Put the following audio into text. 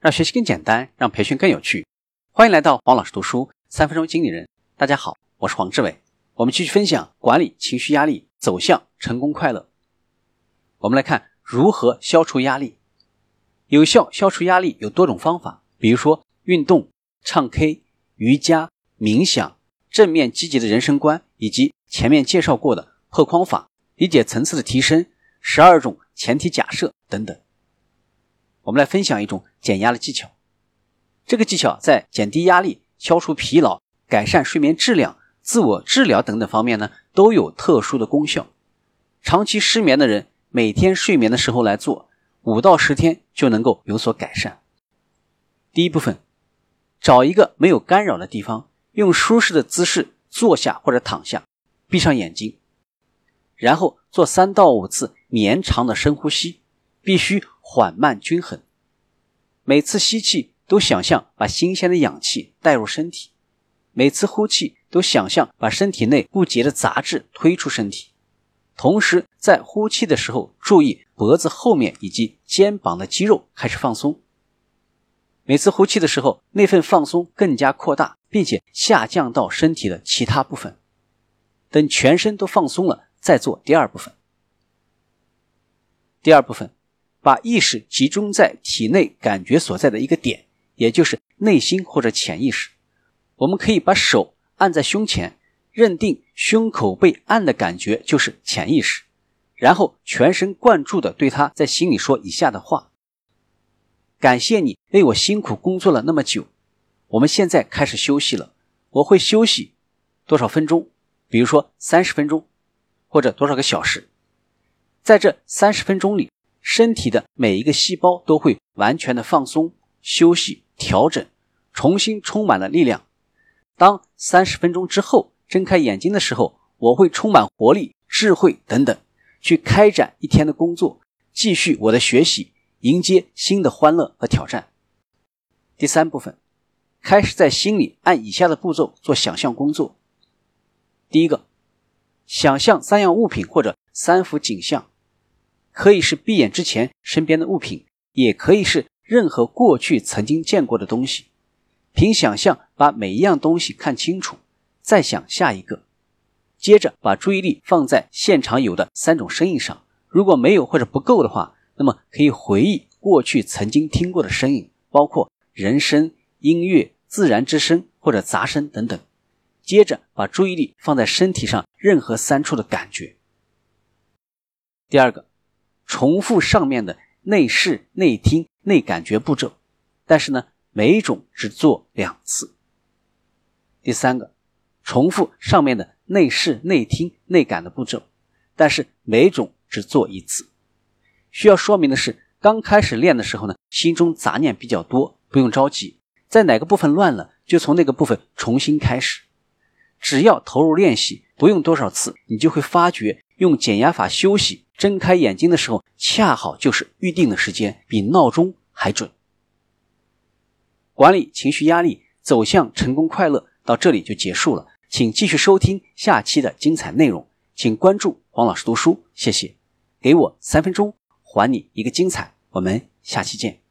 让学习更简单，让培训更有趣。欢迎来到黄老师读书三分钟经理人。大家好，我是黄志伟。我们继续分享管理情绪压力，走向成功快乐。我们来看如何消除压力。有效消除压力有多种方法，比如说运动、唱 K、瑜伽、冥想、正面积极的人生观，以及前面介绍过的破框法、理解层次的提升、十二种前提假设等等。我们来分享一种减压的技巧。这个技巧在减低压力、消除疲劳、改善睡眠质量、自我治疗等等方面呢，都有特殊的功效。长期失眠的人，每天睡眠的时候来做，五到十天就能够有所改善。第一部分，找一个没有干扰的地方，用舒适的姿势坐下或者躺下，闭上眼睛，然后做三到五次绵长的深呼吸，必须。缓慢均衡，每次吸气都想象把新鲜的氧气带入身体，每次呼气都想象把身体内不洁的杂质推出身体。同时，在呼气的时候，注意脖子后面以及肩膀的肌肉开始放松。每次呼气的时候，那份放松更加扩大，并且下降到身体的其他部分。等全身都放松了，再做第二部分。第二部分。把意识集中在体内感觉所在的一个点，也就是内心或者潜意识。我们可以把手按在胸前，认定胸口被按的感觉就是潜意识，然后全神贯注的对他在心里说以下的话：“感谢你为我辛苦工作了那么久，我们现在开始休息了。我会休息多少分钟？比如说三十分钟，或者多少个小时？在这三十分钟里。”身体的每一个细胞都会完全的放松、休息、调整，重新充满了力量。当三十分钟之后睁开眼睛的时候，我会充满活力、智慧等等，去开展一天的工作，继续我的学习，迎接新的欢乐和挑战。第三部分，开始在心里按以下的步骤做想象工作。第一个，想象三样物品或者三幅景象。可以是闭眼之前身边的物品，也可以是任何过去曾经见过的东西。凭想象把每一样东西看清楚，再想下一个。接着把注意力放在现场有的三种声音上，如果没有或者不够的话，那么可以回忆过去曾经听过的声音，包括人声、音乐、自然之声或者杂声等等。接着把注意力放在身体上任何三处的感觉。第二个。重复上面的内视、内听、内感觉步骤，但是呢，每一种只做两次。第三个，重复上面的内视、内听、内感的步骤，但是每种只做一次。需要说明的是，刚开始练的时候呢，心中杂念比较多，不用着急，在哪个部分乱了，就从那个部分重新开始。只要投入练习，不用多少次，你就会发觉用减压法休息。睁开眼睛的时候，恰好就是预定的时间，比闹钟还准。管理情绪压力，走向成功快乐，到这里就结束了。请继续收听下期的精彩内容，请关注黄老师读书，谢谢。给我三分钟，还你一个精彩。我们下期见。